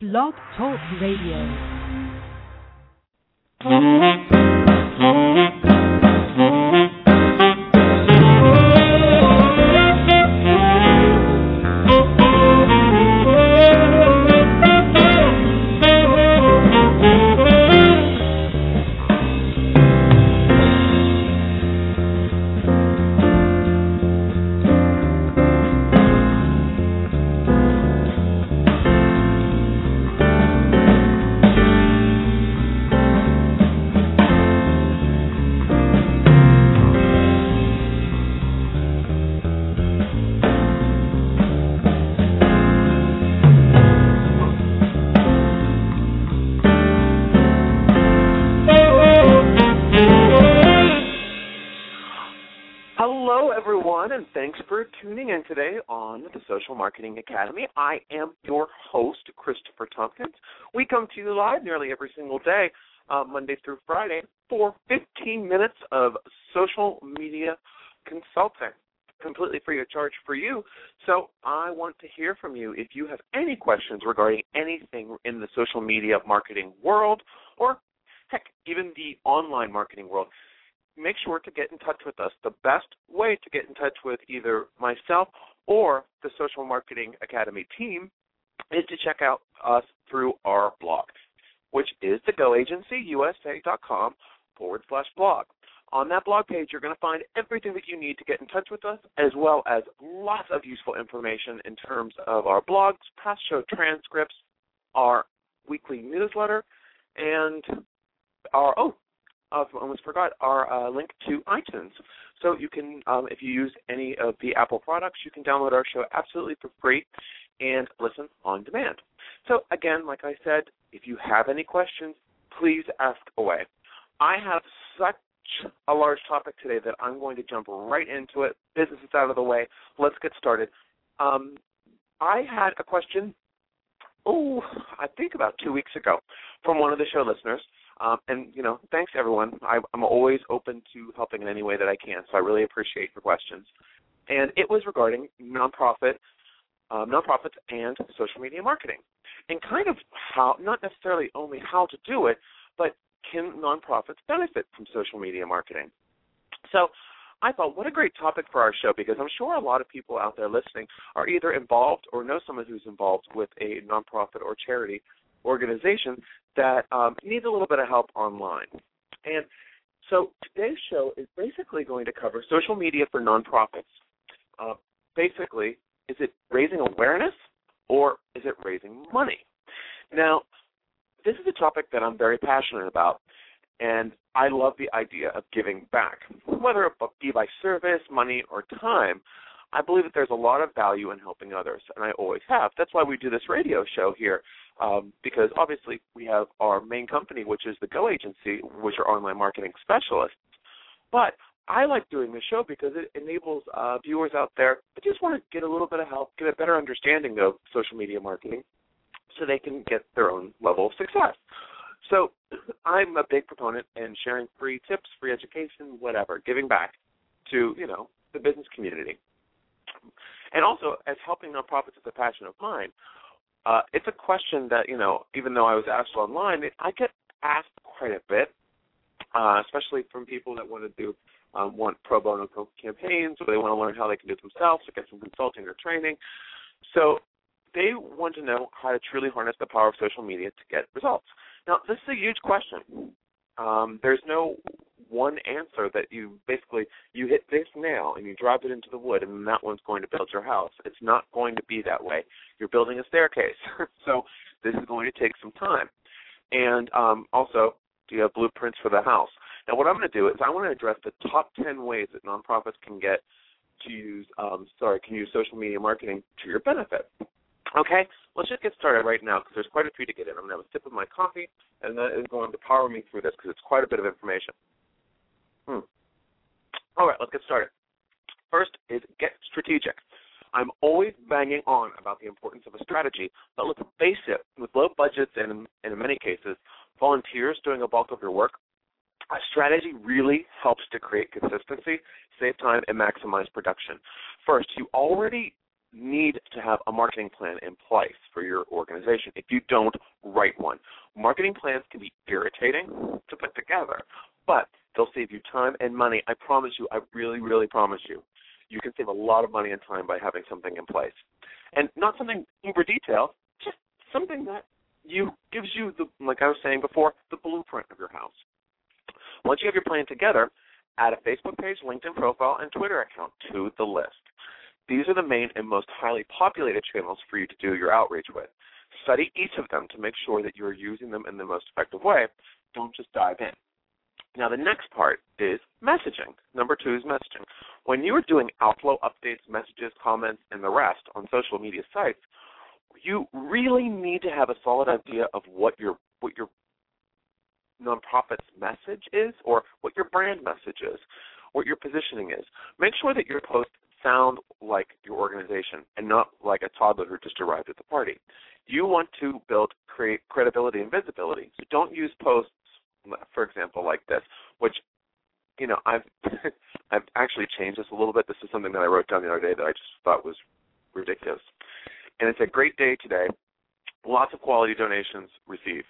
Blog Talk Radio. Mm-hmm. Mm-hmm. And thanks for tuning in today on the Social Marketing Academy. I am your host, Christopher Tompkins. We come to you live nearly every single day, uh, Monday through Friday, for 15 minutes of social media consulting, completely free of charge for you. So I want to hear from you if you have any questions regarding anything in the social media marketing world, or heck, even the online marketing world make sure to get in touch with us. The best way to get in touch with either myself or the Social Marketing Academy team is to check out us through our blog, which is thegoagencyusa.com forward slash blog. On that blog page, you're going to find everything that you need to get in touch with us, as well as lots of useful information in terms of our blogs, past show transcripts, our weekly newsletter, and our, oh, I almost forgot our uh, link to iTunes. So you can, um, if you use any of the Apple products, you can download our show absolutely for free and listen on demand. So again, like I said, if you have any questions, please ask away. I have such a large topic today that I'm going to jump right into it. Business is out of the way. Let's get started. Um, I had a question, oh, I think about two weeks ago, from one of the show listeners um, and you know, thanks everyone. I, I'm always open to helping in any way that I can, so I really appreciate your questions. And it was regarding nonprofit, um, nonprofits and social media marketing, and kind of how, not necessarily only how to do it, but can nonprofits benefit from social media marketing? So I thought, what a great topic for our show because I'm sure a lot of people out there listening are either involved or know someone who's involved with a nonprofit or charity organization that um, needs a little bit of help online. And so today's show is basically going to cover social media for nonprofits. Uh, basically, is it raising awareness or is it raising money? Now, this is a topic that I'm very passionate about, and I love the idea of giving back, whether it be by service, money, or time. I believe that there's a lot of value in helping others, and I always have. That's why we do this radio show here, um, because obviously we have our main company, which is the Go Agency, which are online marketing specialists. But I like doing this show because it enables uh, viewers out there that just want to get a little bit of help, get a better understanding of social media marketing, so they can get their own level of success. So I'm a big proponent in sharing free tips, free education, whatever, giving back to you know the business community. And also, as helping nonprofits is a passion of mine, uh, it's a question that, you know, even though I was asked online, I get asked quite a bit, uh, especially from people that want to do um, want pro bono campaigns or they want to learn how they can do it themselves or get some consulting or training. So they want to know how to truly harness the power of social media to get results. Now, this is a huge question. Um, there's no one answer that you basically you hit this nail and you drive it into the wood and that one's going to build your house. It's not going to be that way. You're building a staircase, so this is going to take some time. And um, also, do you have blueprints for the house? Now, what I'm going to do is I want to address the top 10 ways that nonprofits can get to use, um, sorry, can use social media marketing to your benefit. Okay, let's just get started right now because there's quite a few to get in. I'm going to have a sip of my coffee, and that is going to power me through this because it's quite a bit of information. Hmm. All right, let's get started. First is get strategic. I'm always banging on about the importance of a strategy, but let's face it, with low budgets and, and in many cases, volunteers doing a bulk of your work, a strategy really helps to create consistency, save time, and maximize production. First, you already need to have a marketing plan in place for your organization if you don't write one. Marketing plans can be irritating to put together, but they'll save you time and money. I promise you, I really, really promise you. You can save a lot of money and time by having something in place. And not something uber detailed, just something that you gives you the like I was saying before, the blueprint of your house. Once you have your plan together, add a Facebook page, LinkedIn profile, and Twitter account to the list. These are the main and most highly populated channels for you to do your outreach with. Study each of them to make sure that you are using them in the most effective way. Don't just dive in. Now, the next part is messaging. Number two is messaging. When you are doing outflow updates, messages, comments, and the rest on social media sites, you really need to have a solid idea of what your what your nonprofit's message is or what your brand message is, what your positioning is. Make sure that your posts sound like your organization and not like a toddler who just arrived at the party. You want to build create credibility and visibility. So don't use posts, for example, like this, which you know I've I've actually changed this a little bit. This is something that I wrote down the other day that I just thought was ridiculous. And it's a great day today. Lots of quality donations received.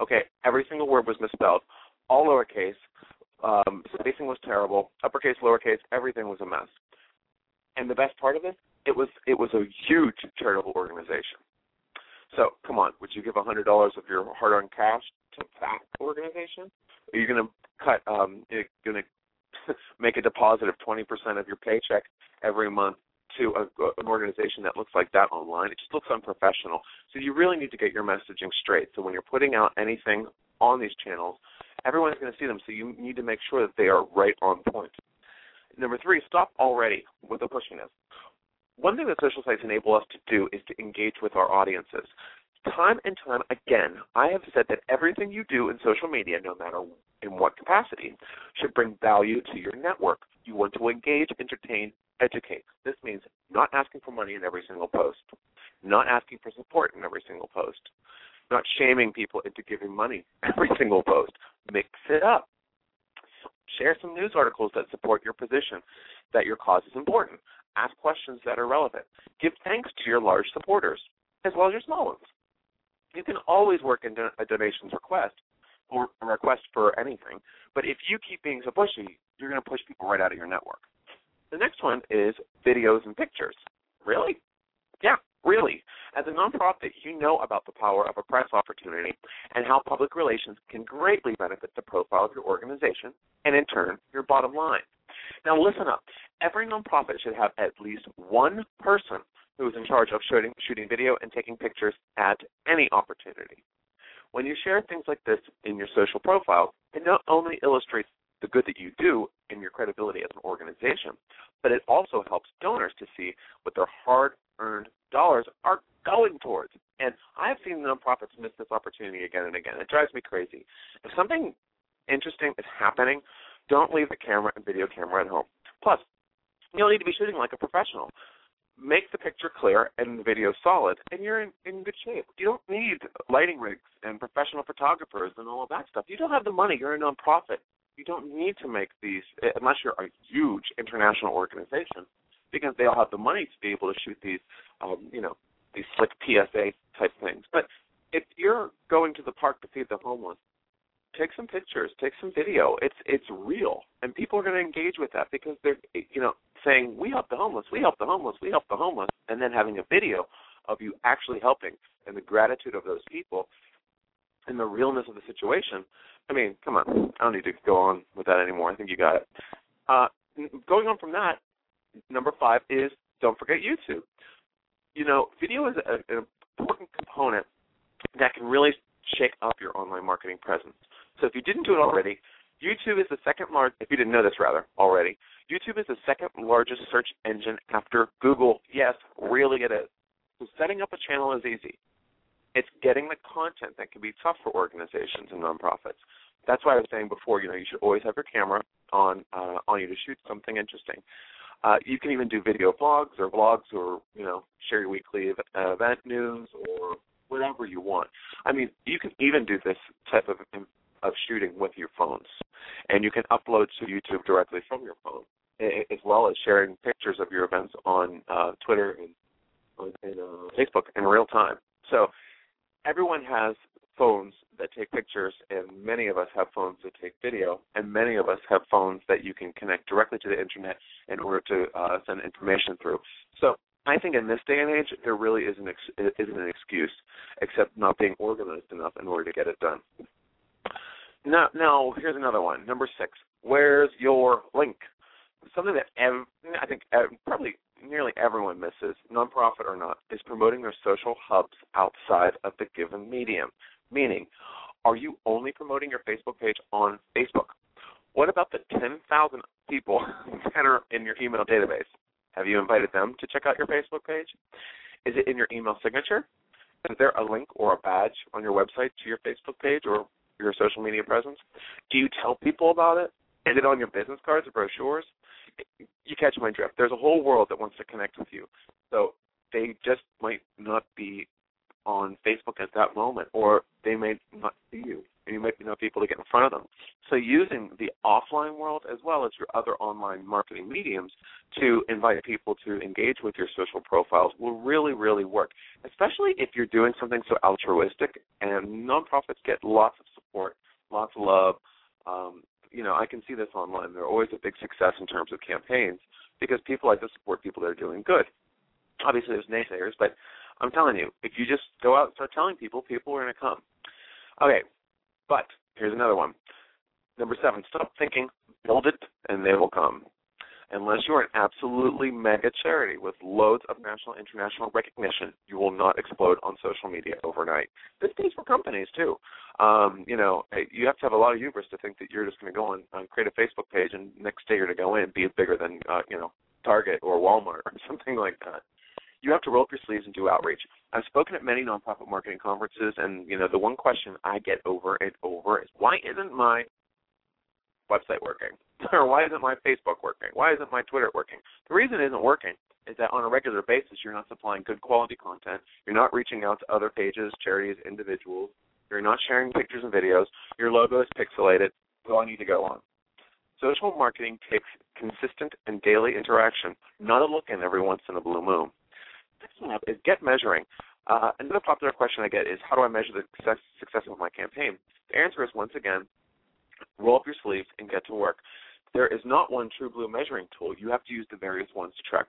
Okay, every single word was misspelled, all lowercase. Um, spacing was terrible. Uppercase, lowercase, everything was a mess. And the best part of it, it was it was a huge charitable organization. So come on, would you give a hundred dollars of your hard-earned cash to that organization? Are you going to cut? Um, you're going to make a deposit of twenty percent of your paycheck every month to a, an organization that looks like that online. It just looks unprofessional. So you really need to get your messaging straight. So when you're putting out anything on these channels, everyone's going to see them. So you need to make sure that they are right on point. Number three, stop already with the pushiness. One thing that social sites enable us to do is to engage with our audiences. Time and time again, I have said that everything you do in social media, no matter in what capacity, should bring value to your network. You want to engage, entertain, educate. This means not asking for money in every single post, not asking for support in every single post, not shaming people into giving money every single post. Mix it up. Share some news articles that support your position, that your cause is important. Ask questions that are relevant. Give thanks to your large supporters, as well as your small ones. You can always work in a donations request or a request for anything, but if you keep being so pushy, you're going to push people right out of your network. The next one is videos and pictures. Really? Yeah, really. As a nonprofit, you know about the power of a press opportunity and how public relations can greatly benefit the profile of your organization and, in turn, your bottom line. Now, listen up. Every nonprofit should have at least one person who is in charge of shooting, shooting video and taking pictures at any opportunity. When you share things like this in your social profile, it not only illustrates the good that you do and your credibility as an organization, but it also helps donors to see what their hard earned dollars are going towards. And I've seen nonprofits miss this opportunity again and again. It drives me crazy. If something interesting is happening, don't leave the camera and video camera at home. Plus, you'll need to be shooting like a professional. Make the picture clear and the video solid, and you're in, in good shape. You don't need lighting rigs and professional photographers and all of that stuff. You don't have the money. You're a nonprofit you don't need to make these unless you're a huge international organization because they all have the money to be able to shoot these um, you know these slick PSA type things. But if you're going to the park to feed the homeless, take some pictures, take some video. It's it's real, and people are going to engage with that because they're you know saying we help the homeless, we help the homeless, we help the homeless, and then having a video of you actually helping and the gratitude of those people and the realness of the situation I mean, come on. I don't need to go on with that anymore. I think you got it. Uh, going on from that, number five is don't forget YouTube. You know, video is a, an important component that can really shake up your online marketing presence. So if you didn't do it already, YouTube is the second largest, if you didn't know this rather already, YouTube is the second largest search engine after Google. Yes, really it is. So setting up a channel is easy. It's getting the content that can be tough for organizations and nonprofits. That's why I was saying before, you know, you should always have your camera on uh, on you to shoot something interesting. Uh, you can even do video blogs or vlogs or you know share your weekly event news or whatever you want. I mean, you can even do this type of of shooting with your phones, and you can upload to YouTube directly from your phone, as well as sharing pictures of your events on uh, Twitter and in, uh, Facebook in real time. So everyone has phones that take pictures, and many of us have phones that take video, and many of us have phones that you can connect directly to the internet in order to uh, send information through. So I think in this day and age, there really isn't ex- isn't an excuse except not being organized enough in order to get it done. Now, now here's another one. Number six. Where's your link? Something that ev- I think ev- probably nearly everyone misses, nonprofit or not, is promoting their social hubs outside of the given medium. Meaning, are you only promoting your Facebook page on Facebook? What about the 10,000 people that are in your email database? Have you invited them to check out your Facebook page? Is it in your email signature? Is there a link or a badge on your website to your Facebook page or your social media presence? Do you tell people about it? Is it on your business cards or brochures? You catch my drift. There's a whole world that wants to connect with you. So they just might not be on Facebook at that moment, or they may not see you, and you might not be able to get in front of them. So using the offline world as well as your other online marketing mediums to invite people to engage with your social profiles will really, really work, especially if you're doing something so altruistic. And nonprofits get lots of support, lots of love. Um, you know, I can see this online. They're always a big success in terms of campaigns because people like to support people that are doing good. Obviously, there's naysayers, but I'm telling you, if you just go out and start telling people, people are going to come. Okay, but here's another one. Number seven, stop thinking, build it, and they will come. Unless you're an absolutely mega charity with loads of national international recognition, you will not explode on social media overnight. This pays for companies too. Um, you know, you have to have a lot of hubris to think that you're just going to go and uh, create a Facebook page and next day you're going to go in and be bigger than uh, you know Target or Walmart or something like that you have to roll up your sleeves and do outreach. I've spoken at many nonprofit marketing conferences, and you know the one question I get over and over is, why isn't my website working? or why isn't my Facebook working? Why isn't my Twitter working? The reason it isn't working is that on a regular basis you're not supplying good quality content. You're not reaching out to other pages, charities, individuals. You're not sharing pictures and videos. Your logo is pixelated. So I need to go on. Social marketing takes consistent and daily interaction, not a look in every once in a blue moon. One up is get measuring. Uh, another popular question I get is how do I measure the success, success of my campaign? The answer is once again, roll up your sleeves and get to work. There is not one true blue measuring tool. You have to use the various ones to track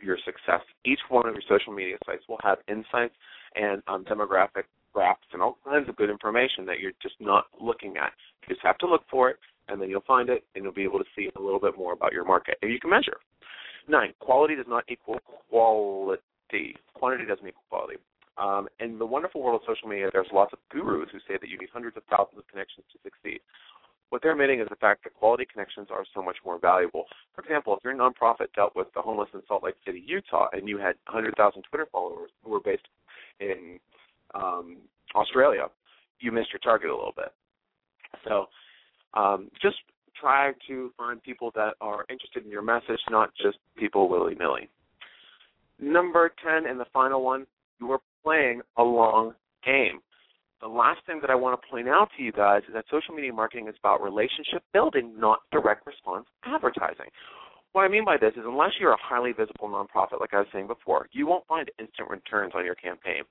your success. Each one of your social media sites will have insights and um, demographic graphs and all kinds of good information that you're just not looking at. You just have to look for it, and then you'll find it, and you'll be able to see a little bit more about your market, and you can measure. Nine, quality does not equal quality quantity. Quantity doesn't equal quality. Um, in the wonderful world of social media, there's lots of gurus who say that you need hundreds of thousands of connections to succeed. What they're admitting is the fact that quality connections are so much more valuable. For example, if your nonprofit dealt with the homeless in Salt Lake City, Utah, and you had 100,000 Twitter followers who were based in um, Australia, you missed your target a little bit. So um, just try to find people that are interested in your message, not just people willy nilly. Number 10 and the final one, you are playing a long game. The last thing that I want to point out to you guys is that social media marketing is about relationship building, not direct response advertising. What I mean by this is, unless you're a highly visible nonprofit, like I was saying before, you won't find instant returns on your campaign.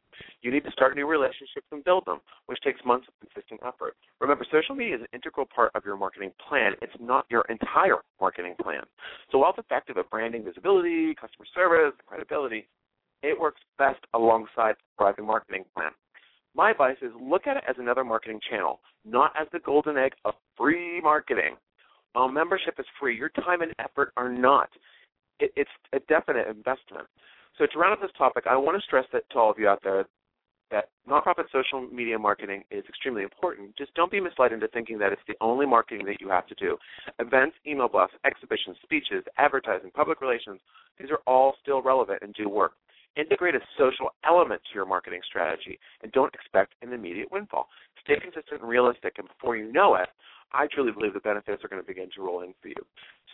You need to start new relationships and build them, which takes months of consistent effort. Remember, social media is an integral part of your marketing plan. It's not your entire marketing plan. So while it's effective at branding, visibility, customer service, credibility, it works best alongside a thriving marketing plan. My advice is look at it as another marketing channel, not as the golden egg of free marketing. Membership is free, your time and effort are not. It, it's a definite investment. So to round up this topic, I want to stress that to all of you out there that nonprofit social media marketing is extremely important. Just don't be misled into thinking that it's the only marketing that you have to do. Events, email blasts, exhibitions, speeches, advertising, public relations, these are all still relevant and do work. Integrate a social element to your marketing strategy and don't expect an immediate windfall. Stay consistent and realistic, and before you know it, I truly believe the benefits are going to begin to roll in for you.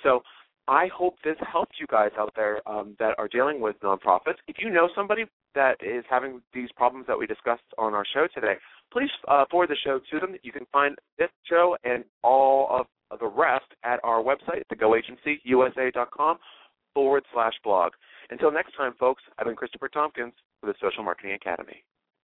So I hope this helped you guys out there um, that are dealing with nonprofits. If you know somebody that is having these problems that we discussed on our show today, please uh, forward the show to them. You can find this show and all of the rest at our website, thegoagencyusa.com. forward slash blog. Until next time, folks, I've been Christopher Tompkins with the Social Marketing Academy.